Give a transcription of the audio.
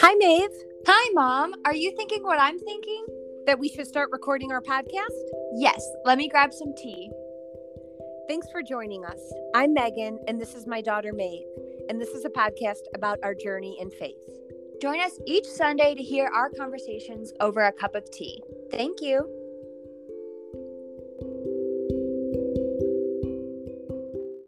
Hi, Maeve. Hi, Mom. Are you thinking what I'm thinking? That we should start recording our podcast? Yes. Let me grab some tea. Thanks for joining us. I'm Megan, and this is my daughter, Maeve. And this is a podcast about our journey in faith. Join us each Sunday to hear our conversations over a cup of tea. Thank you.